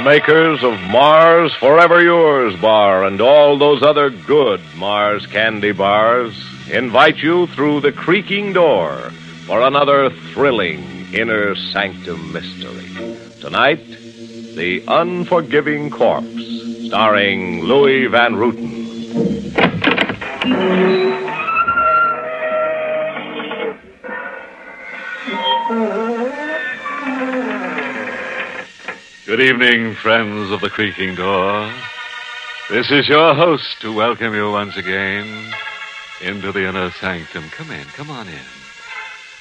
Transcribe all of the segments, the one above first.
The makers of Mars Forever Yours bar and all those other good Mars candy bars invite you through the creaking door for another thrilling inner sanctum mystery. Tonight, The Unforgiving Corpse, starring Louis Van Rooten. Good evening, friends of the creaking door. This is your host to welcome you once again into the inner sanctum. Come in, come on in.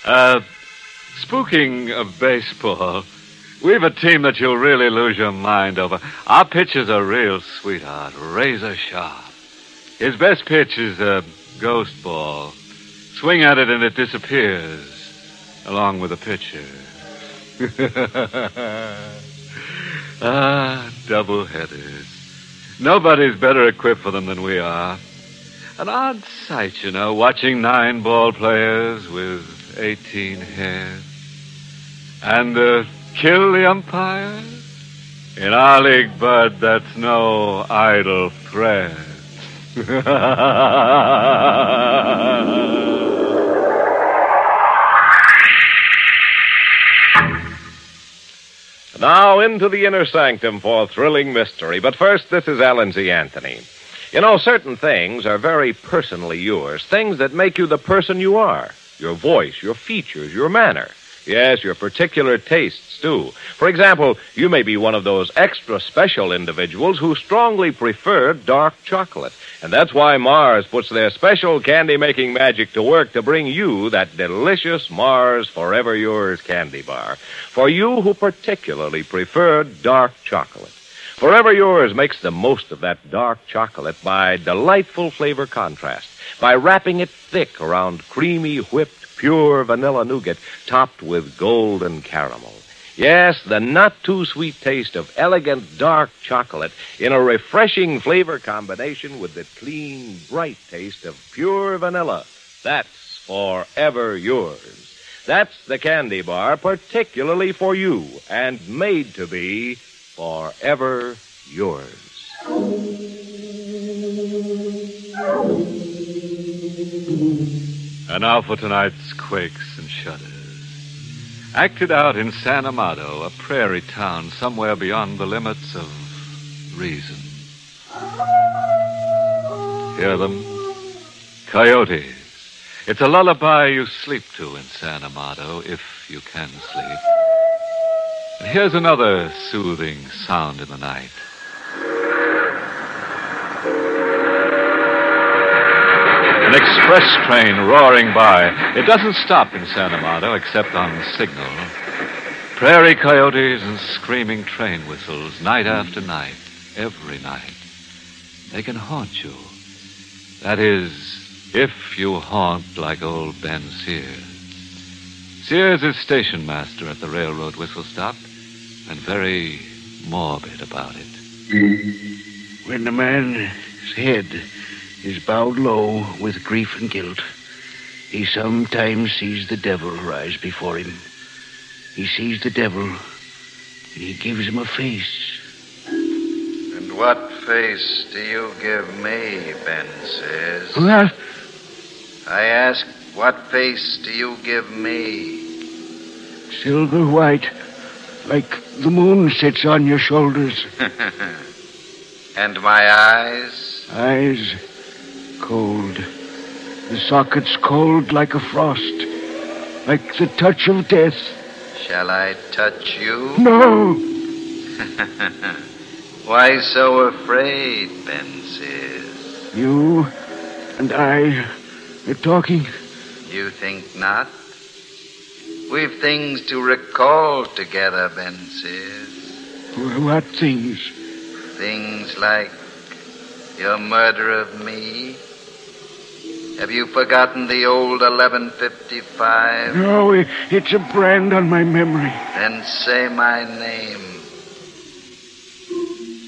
Uh, spooking of baseball, we've a team that you'll really lose your mind over. Our pitcher's a real sweetheart, razor sharp. His best pitch is a ghost ball. Swing at it and it disappears, along with the pitcher. Ah, double headers. Nobody's better equipped for them than we are. An odd sight, you know, watching nine ball players with 18 heads. And uh, kill the umpire? In our league, Bud, that's no idle threat. Now into the inner sanctum for a thrilling mystery. But first, this is Alan C. Anthony. You know, certain things are very personally yours, things that make you the person you are. Your voice, your features, your manner. Yes, your particular tastes, too. For example, you may be one of those extra special individuals who strongly prefer dark chocolate. And that's why Mars puts their special candy making magic to work to bring you that delicious Mars Forever Yours candy bar. For you who particularly prefer dark chocolate. Forever Yours makes the most of that dark chocolate by delightful flavor contrast, by wrapping it thick around creamy whipped pure vanilla nougat topped with golden caramel. Yes, the not too sweet taste of elegant dark chocolate in a refreshing flavor combination with the clean, bright taste of pure vanilla. That's forever yours. That's the candy bar particularly for you and made to be forever yours. And now for tonight's quakes and shudders. Acted out in San Amado, a prairie town somewhere beyond the limits of reason. Hear them? Coyotes. It's a lullaby you sleep to in San Amado, if you can sleep. And here's another soothing sound in the night. An express train roaring by. It doesn't stop in San Amado except on signal. Prairie coyotes and screaming train whistles night after night, every night. They can haunt you. That is, if you haunt like old Ben Sears. Sears is station master at the railroad whistle stop and very morbid about it. When the man's head is bowed low with grief and guilt, he sometimes sees the devil rise before him. He sees the devil, and he gives him a face. And what face do you give me, Ben Sears? What? I ask, what face do you give me? Silver white, like the moon sits on your shoulders. and my eyes? Eyes cold. The sockets cold like a frost, like the touch of death. Shall I touch you? No! Why so afraid, Ben Sears? You and I are talking. You think not? We've things to recall together, Ben Sears. What things? Things like your murder of me. Have you forgotten the old 1155? No, it's a brand on my memory. Then say my name.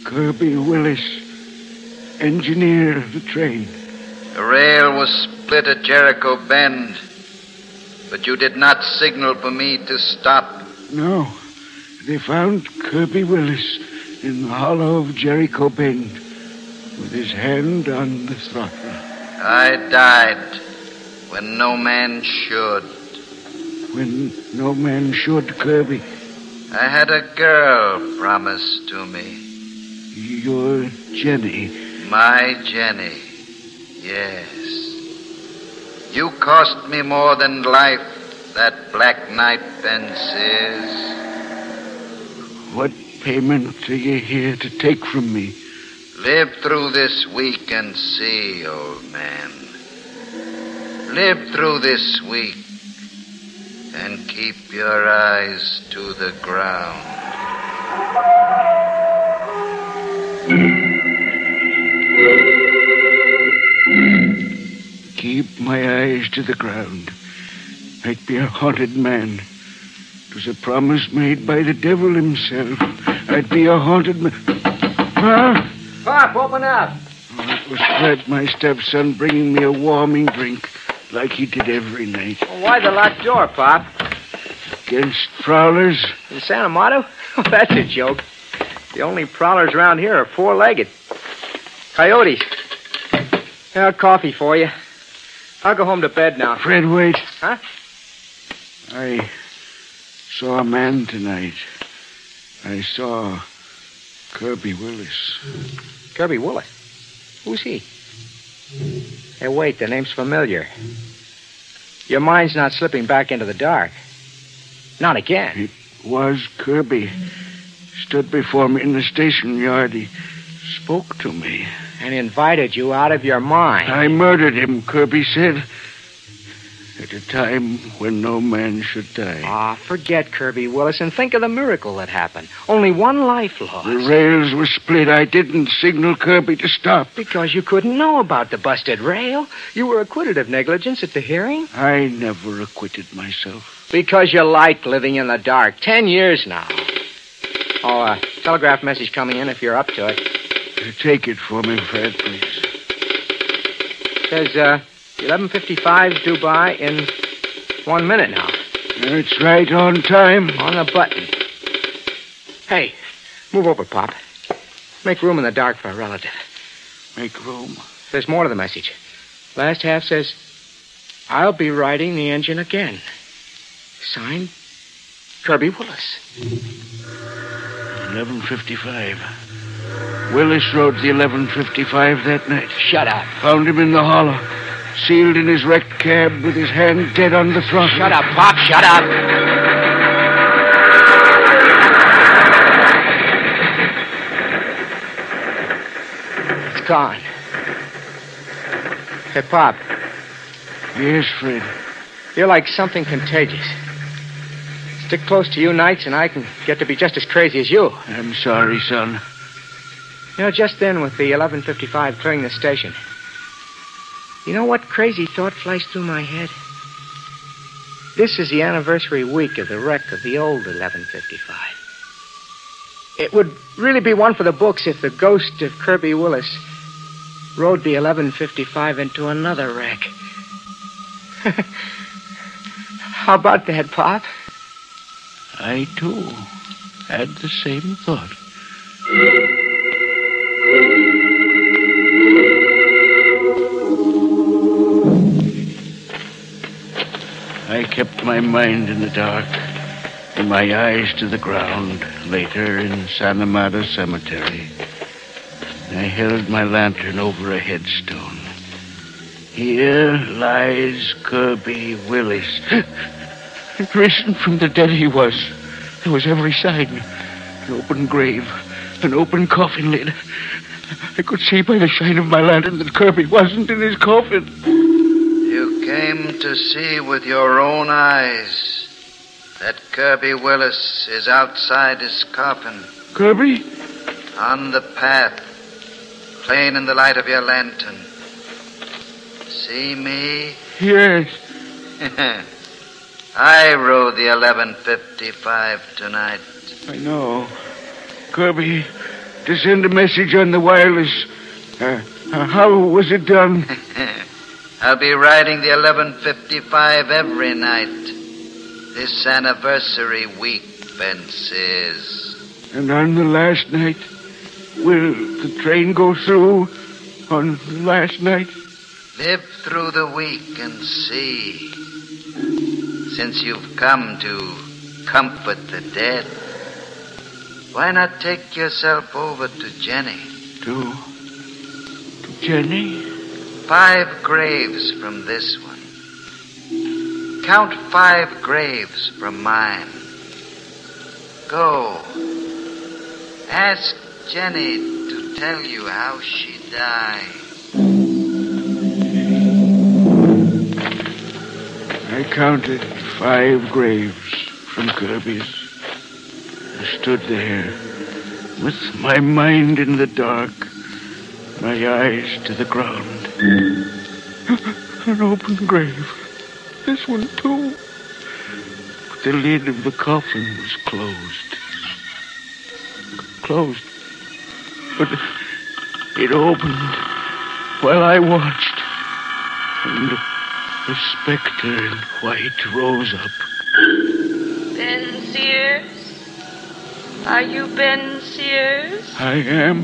Kirby Willis, engineer of the train. The rail was split at Jericho Bend, but you did not signal for me to stop. No, they found Kirby Willis in the hollow of Jericho Bend with his hand on the throttle. I died when no man should. When no man should, Kirby. I had a girl promised to me. Your Jenny. My Jenny. Yes. You cost me more than life, that black night, Ben Sears. What payment are you here to take from me? Live through this week and see, old man. Live through this week and keep your eyes to the ground. Keep my eyes to the ground. I'd be a haunted man. It was a promise made by the devil himself. I'd be a haunted man. Huh? Pop, open up. Oh, it was Fred, my stepson, bringing me a warming drink, like he did every night. Well, why the locked door, Pop? Against prowlers, In Santa Mato? That's a joke. The only prowlers around here are four-legged. Coyotes. Now, coffee for you. I'll go home to bed now. Fred, wait. Huh? I saw a man tonight. I saw Kirby Willis. Kirby Willis. Who's he? Hey, wait, the name's familiar. Your mind's not slipping back into the dark. Not again. It was Kirby. Stood before me in the station yard. He spoke to me. And invited you out of your mind. I murdered him, Kirby said. At a time when no man should die. Ah, forget Kirby Willis and think of the miracle that happened. Only one life lost. The rails were split. I didn't signal Kirby to stop. Because you couldn't know about the busted rail. You were acquitted of negligence at the hearing. I never acquitted myself. Because you like living in the dark. Ten years now. Oh, uh, telegraph message coming in if you're up to it. Take it for me, Fred, please. Says, uh, 11.55 due by in one minute now. It's right on time. On the button. Hey, move over, Pop. Make room in the dark for a relative. Make room. There's more to the message. Last half says, I'll be riding the engine again. Signed, Kirby Willis. 11.55. Willis rode the 11.55 that night. Shut up. Found him in the hollow, sealed in his wrecked cab with his hand dead on the throttle. Shut up, Pop. Shut up. It's gone. Hey, Pop, Yes, Fred. you're like something contagious. Stick close to you nights, and I can get to be just as crazy as you. I'm sorry, son. You know, just then, with the 1155 clearing the station, you know what crazy thought flashed through my head? This is the anniversary week of the wreck of the old 1155. It would really be one for the books if the ghost of Kirby Willis rode the 1155 into another wreck. How about that, Pop? I, too, had the same thought. I kept my mind in the dark and my eyes to the ground later in San Amado Cemetery. I held my lantern over a headstone. Here lies Kirby Willis. Risen from the dead he was. There was every sign. An open grave, an open coffin lid. I could see by the shine of my lantern that Kirby wasn't in his coffin. Came to see with your own eyes that Kirby Willis is outside his coffin, Kirby? on the path, plain in the light of your lantern. See me? Yes. I rode the 1155 tonight. I know. Kirby to send a message on the wireless. Uh, uh, how was it done? I'll be riding the 1155 every night. This anniversary week, Ben Sears. And on the last night, will the train go through on the last night? Live through the week and see. Since you've come to comfort the dead, why not take yourself over to Jenny? To. to Jenny? Five graves from this one. Count five graves from mine. Go. Ask Jenny to tell you how she died. I counted five graves from Kirby's. I stood there with my mind in the dark, my eyes to the ground. An open grave. This one, too. But the lid of the coffin was closed. Closed. But it opened while I watched. And a specter in white rose up. Ben Sears? Are you Ben Sears? I am,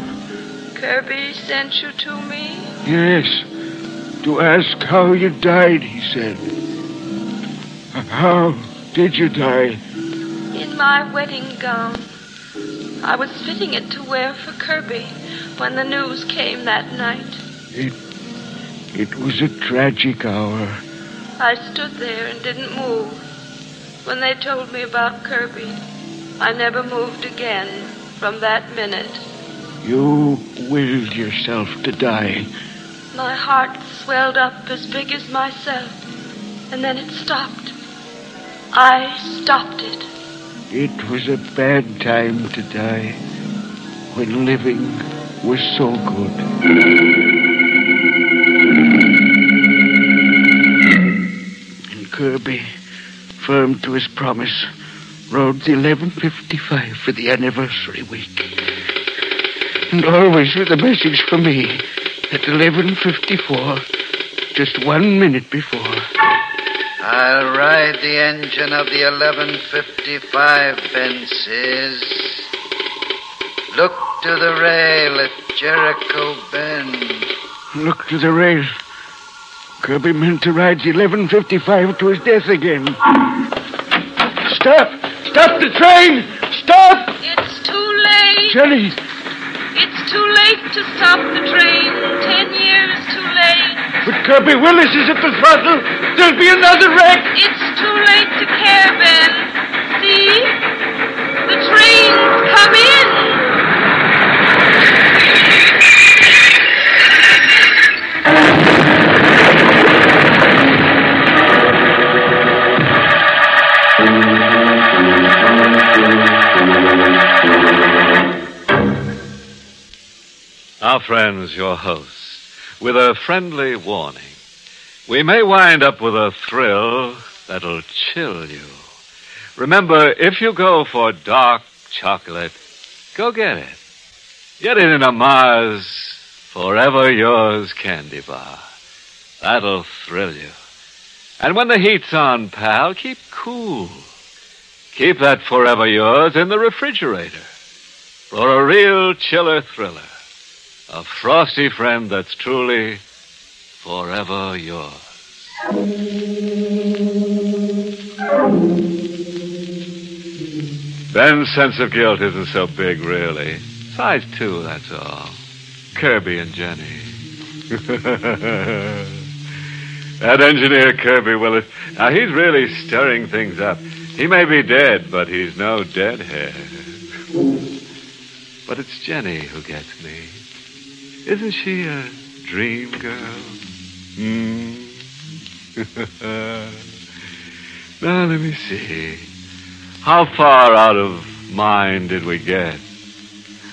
Kirby sent you to me? Yes, to ask how you died, he said. How did you die? In my wedding gown. I was fitting it to wear for Kirby when the news came that night. It, it was a tragic hour. I stood there and didn't move. When they told me about Kirby, I never moved again from that minute. You willed yourself to die. My heart swelled up as big as myself, and then it stopped. I stopped it. It was a bad time to die when living was so good. And Kirby, firm to his promise, rode the 1155 for the anniversary week. And always with a message for me at 1154, just one minute before. I'll ride the engine of the 1155, Ben Sears. Look to the rail at Jericho Bend. Look to the rail. Kirby meant to ride the 1155 to his death again. Stop! Stop the train! Stop! It's too late. Jenny! It's too late to stop the train. Ten years too late. But Kirby Willis is at the throttle. There'll be another wreck. It's too late to care, Ben. See? The train's come Our friends, your hosts, with a friendly warning. We may wind up with a thrill that'll chill you. Remember, if you go for dark chocolate, go get it. Get it in a Mars Forever Yours candy bar. That'll thrill you. And when the heat's on, pal, keep cool. Keep that Forever Yours in the refrigerator for a real chiller thriller. A frosty friend that's truly forever yours. Ben's sense of guilt isn't so big, really. Size two, that's all. Kirby and Jenny. that engineer Kirby Willis, now he's really stirring things up. He may be dead, but he's no deadhead. But it's Jenny who gets me. Isn't she a dream girl? Hmm. now, let me see. How far out of mind did we get?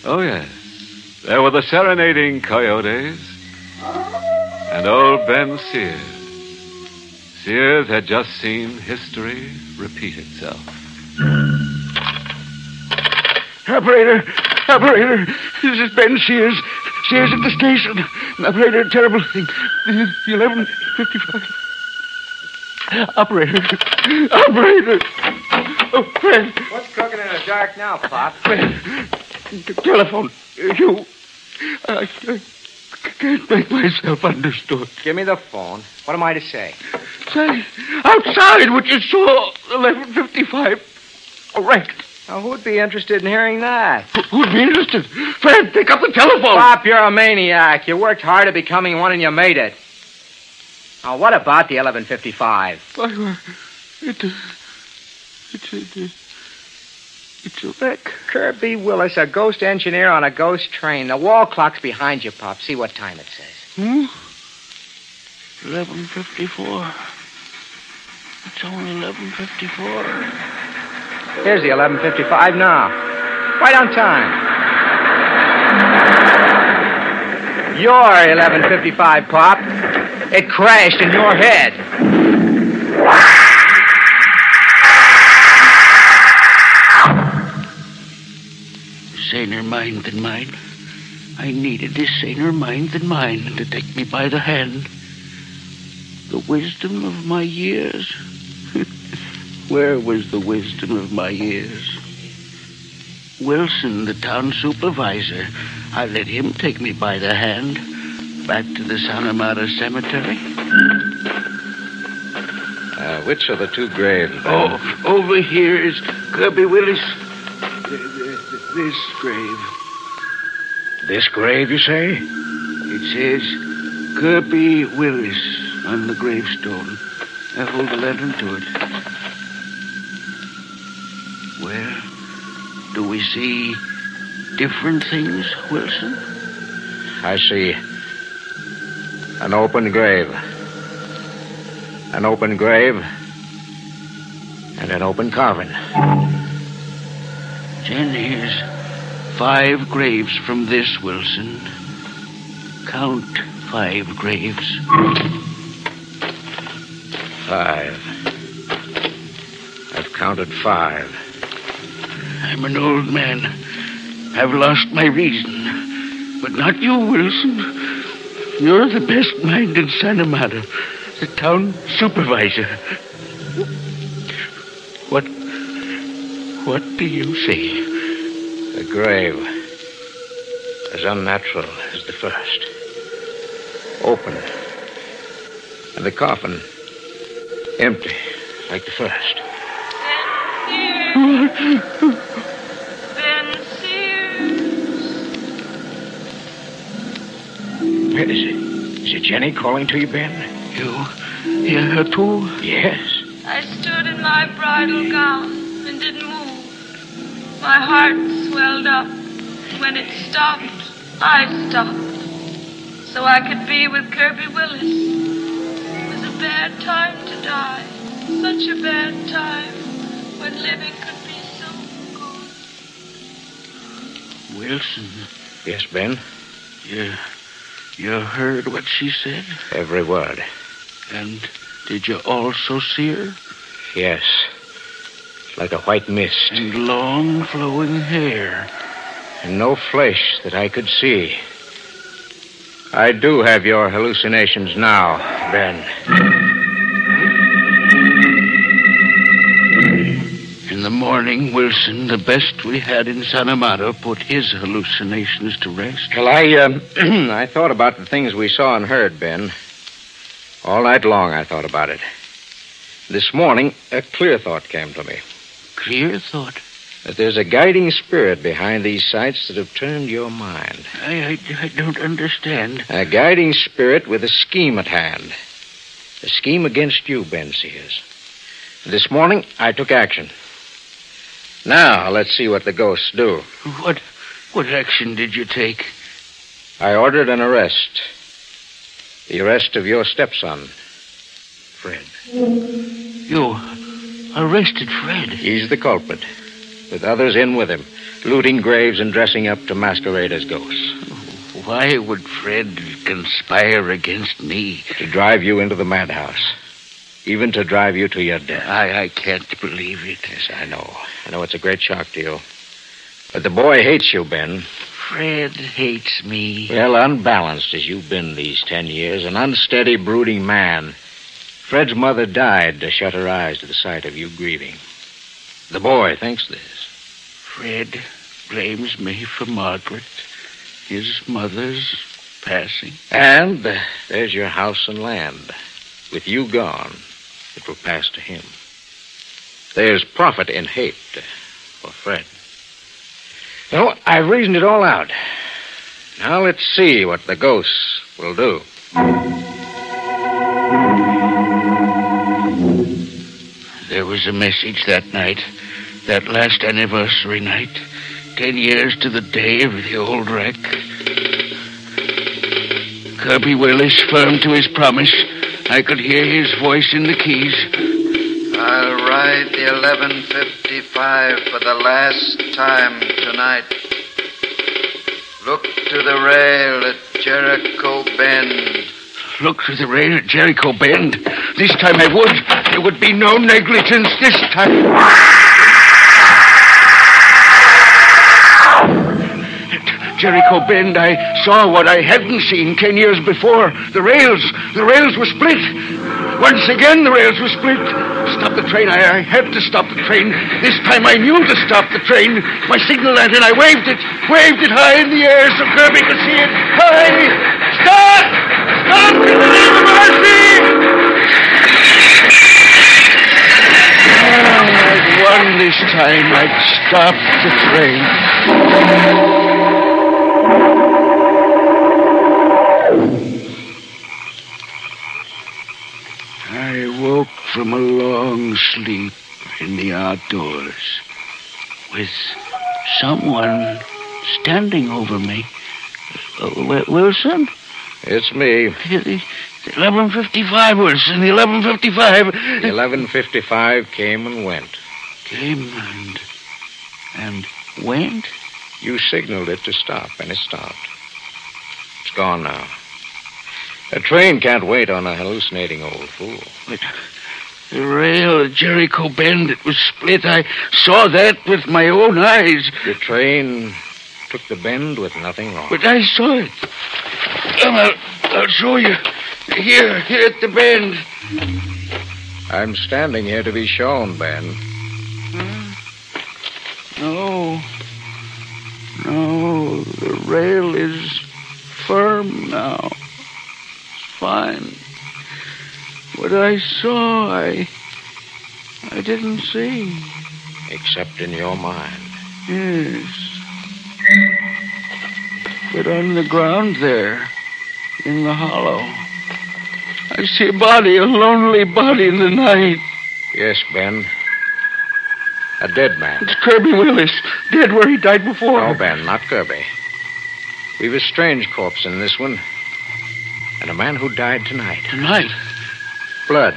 Oh, yes. There were the serenading coyotes and old Ben Sears. Sears had just seen history repeat itself. Operator, Operator, this is Ben Sears. Sears at the station. Operator, a terrible thing. This is 1155. Operator. Operator. Oh, Fred. What's cooking in the dark now, Pop? Fred. Telephone. You. I, I can't make myself understood. Give me the phone. What am I to say? Say, outside what you saw, 1155. Wrecked. Now, who'd be interested in hearing that? Who'd be interested? Fred, pick up the telephone. Pop, you're a maniac. You worked hard at becoming one and you made it. Now, what about the 1155? Why, It, uh, it's, a, it's a wreck. Kirby Willis, a ghost engineer on a ghost train. The wall clock's behind you, Pop. See what time it says. Hmm? 1154. It's only 1154. Here's the 1155 now. Right on time. Your 1155, Pop. It crashed in your head. Saner mind than mine. I needed a saner mind than mine to take me by the hand. The wisdom of my years. Where was the wisdom of my years? Wilson, the town supervisor, I let him take me by the hand back to the Santa Marta Cemetery. Uh, which of the two graves? Ben? Oh, over here is Kirby Willis. Th- th- th- This grave. This grave, you say? It says Kirby Willis on the gravestone. I hold the lantern to it. We see different things, Wilson? I see. An open grave. An open grave. And an open coffin. Then here's five graves from this, Wilson. Count five graves. Five. I've counted five. I'm an old man. I've lost my reason. But not you, Wilson. You're the best mind in Santa Marta, the town supervisor. What. What do you say? The grave. As unnatural as the first. Open. And the coffin. Empty, like the first. Where is it? Is it Jenny calling to you, Ben? You hear her too? Yes. I stood in my bridal gown and didn't move. My heart swelled up. When it stopped, I stopped. So I could be with Kirby Willis. It was a bad time to die. Such a bad time when living could be so good. Wilson, Yes, Ben? you, you heard what she said? Every word. And did you also see her? Yes. Like a white mist. And long flowing hair. And no flesh that I could see. I do have your hallucinations now, Ben. Morning, Wilson, the best we had in Santa Marta, put his hallucinations to rest. Well, I, um, I thought about the things we saw and heard, Ben. All night long, I thought about it. This morning, a clear thought came to me Clear thought. that there's a guiding spirit behind these sights that have turned your mind. I, I, I don't understand. A guiding spirit with a scheme at hand. A scheme against you, Ben Sears. This morning, I took action. Now, let's see what the ghosts do. What, what action did you take? I ordered an arrest. The arrest of your stepson, Fred. You arrested Fred. He's the culprit, with others in with him, looting graves and dressing up to masquerade as ghosts, Why would Fred conspire against me? to drive you into the madhouse, even to drive you to your death. I, I can't believe it. Yes, I know. I know it's a great shock to you. But the boy hates you, Ben. Fred hates me. Well, unbalanced as you've been these ten years, an unsteady, brooding man. Fred's mother died to shut her eyes to the sight of you grieving. The boy thinks this. Fred blames me for Margaret, his mother's passing. And uh, there's your house and land. With you gone, it will pass to him. There's profit in hate uh, for Fred. No, I've reasoned it all out. Now let's see what the ghosts will do. There was a message that night, that last anniversary night. Ten years to the day of the old wreck. Kirby Willis firm to his promise. I could hear his voice in the keys. I'll ride the 1155 for the last time tonight. Look to the rail at Jericho Bend. Look to the rail at Jericho Bend. This time I would. There would be no negligence this time. Jericho Bend, I saw what I hadn't seen ten years before. The rails, the rails were split. Once again, the rails were split. Stop the train. I, I had to stop the train. This time I knew to stop the train. My signal lantern, I waved it, waved it high in the air so Kirby could see it. High! Stop! Stop in the name of mercy! Ah, I'd won this time. I'd stopped the train. I woke from a long sleep in the outdoors with someone standing over me. Uh, Wi- Wilson? It's me. The 1155 Wilson, the 1155 The 1155 came and went. came and and went. You signaled it to stop, and it stopped. It's gone now. A train can't wait on a hallucinating old fool. But the rail at Jericho Bend, it was split. I saw that with my own eyes. The train took the bend with nothing wrong. But I saw it. Come, I'll, I'll show you. Here, here at the bend. I'm standing here to be shown, Ben. No. No, the rail is firm now. Fine. What I saw, I. I didn't see. Except in your mind. Yes. But on the ground there, in the hollow, I see a body, a lonely body in the night. Yes, Ben. A dead man. It's Kirby Willis, dead where he died before. No, Ben, not Kirby. We've a strange corpse in this one. And a man who died tonight. Tonight. Blood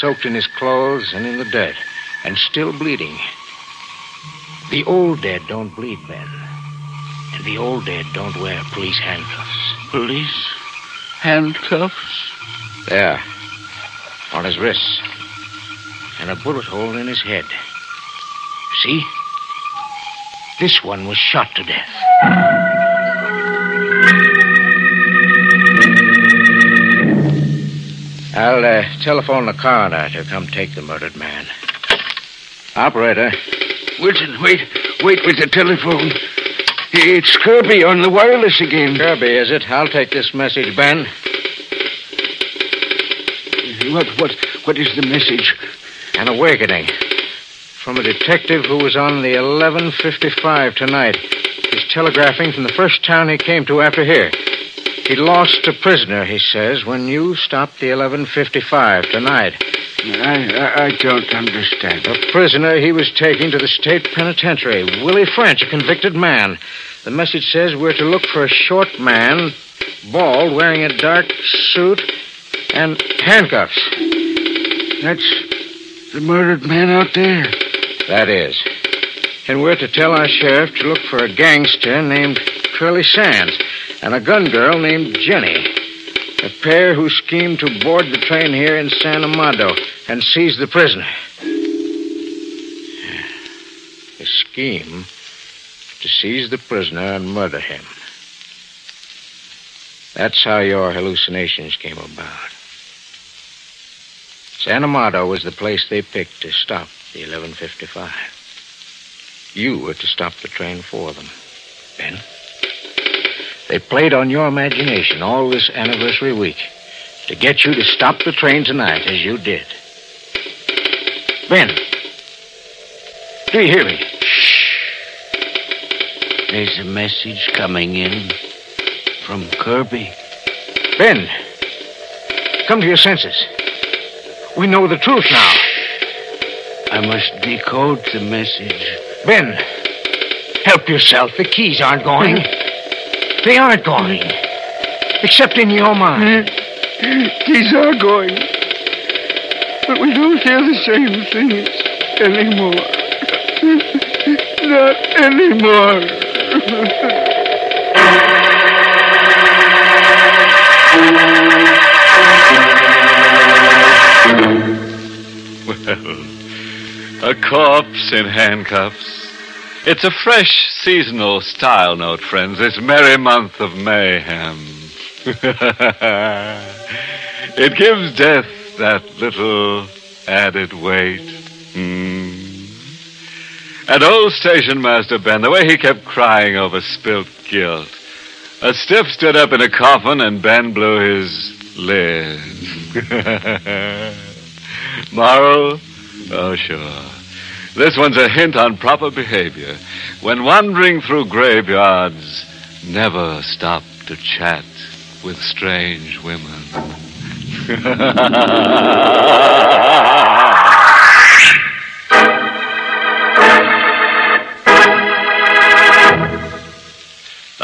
soaked in his clothes and in the dirt. And still bleeding. The old dead don't bleed, Ben. And the old dead don't wear police handcuffs. Police handcuffs. There. On his wrists. And a bullet hole in his head. See? This one was shot to death. I'll uh, telephone the coroner to come take the murdered man. Operator, Wilson, wait, wait with the telephone. It's Kirby on the wireless again. Kirby, is it? I'll take this message, Ben. What, what, what is the message? An awakening. From a detective who was on the 1155 tonight. He's telegraphing from the first town he came to after here. He lost a prisoner, he says, when you stopped the 1155 tonight. I, I, I don't understand. A prisoner he was taking to the state penitentiary. Willie French, a convicted man. The message says we're to look for a short man, bald, wearing a dark suit, and handcuffs. That's the murdered man out there. That is. And we're to tell our sheriff to look for a gangster named Curly Sands and a gun girl named Jenny. A pair who schemed to board the train here in San Amado and seize the prisoner. A scheme to seize the prisoner and murder him. That's how your hallucinations came about. San Marta was the place they picked to stop the 1155. You were to stop the train for them, Ben. They played on your imagination all this anniversary week to get you to stop the train tonight, as you did. Ben, do you hear me? Shh. There's a message coming in from Kirby. Ben, come to your senses. We know the truth now. I must decode the message. Ben, help yourself. The keys aren't going. Hmm? They aren't going. Except in your mind. Hmm? Keys are going. But we don't hear the same things anymore. Not anymore. a corpse in handcuffs. It's a fresh seasonal style note, friends, this merry month of mayhem. it gives death that little added weight. Hmm. And old station master Ben, the way he kept crying over spilt guilt. A stiff stood up in a coffin and Ben blew his lid. Moral? Oh, sure. This one's a hint on proper behavior. When wandering through graveyards, never stop to chat with strange women.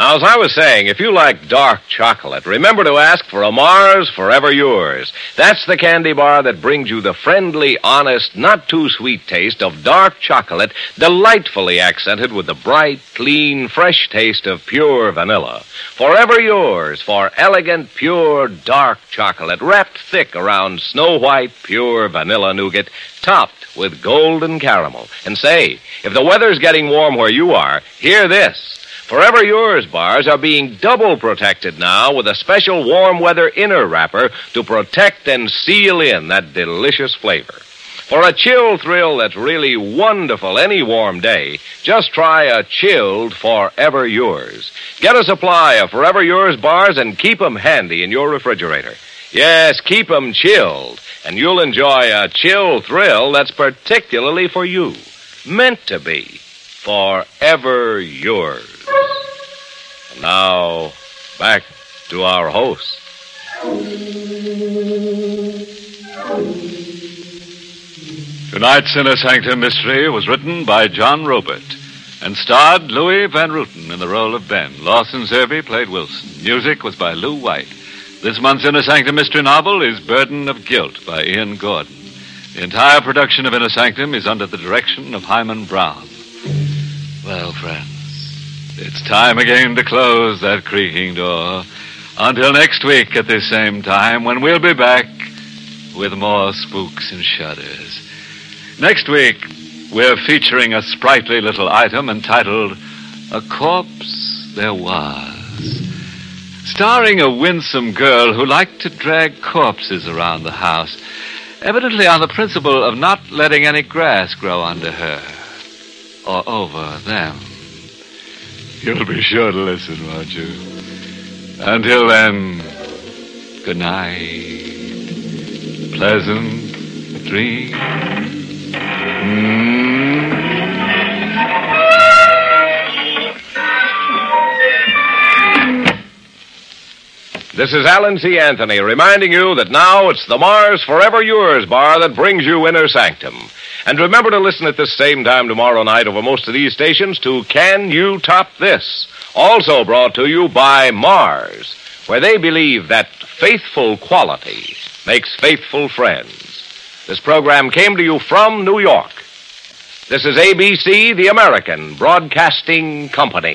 Now, as I was saying, if you like dark chocolate, remember to ask for a Mars Forever Yours. That's the candy bar that brings you the friendly, honest, not too sweet taste of dark chocolate, delightfully accented with the bright, clean, fresh taste of pure vanilla. Forever Yours for elegant, pure, dark chocolate, wrapped thick around snow white, pure vanilla nougat, topped with golden caramel. And say, if the weather's getting warm where you are, hear this. Forever Yours bars are being double protected now with a special warm weather inner wrapper to protect and seal in that delicious flavor. For a chill thrill that's really wonderful any warm day, just try a chilled Forever Yours. Get a supply of Forever Yours bars and keep 'em handy in your refrigerator. Yes, keep 'em chilled, and you'll enjoy a chill thrill that's particularly for you. Meant to be. Forever Yours. Now, back to our host. Tonight's Inner Sanctum Mystery was written by John Roeburt and starred Louis Van Rooten in the role of Ben. Lawson Zerbe played Wilson. Music was by Lew White. This month's Inner Sanctum Mystery novel is Burden of Guilt by Ian Gordon. The entire production of Inner Sanctum is under the direction of Himan Brown. Well, friends, it's time again to close that creaking door. Until next week at this same time when we'll be back with more spooks and shudders. Next week, we're featuring a sprightly little item entitled A Corpse There Was. Starring a winsome girl who liked to drag corpses around the house, evidently on the principle of not letting any grass grow under her or over them. You'll be sure to listen, won't you? Until then, good night. Pleasant dreams. Hmm? This is Alan C. Anthony reminding you that now it's the Mars Forever Yours bar that brings you Inner Sanctum. And remember to listen at this same time tomorrow night over most of these stations to Can You Top This? Also brought to you by Mars, where they believe that faithful quality makes faithful friends. This program came to you from New York. This is ABC, the American Broadcasting Company.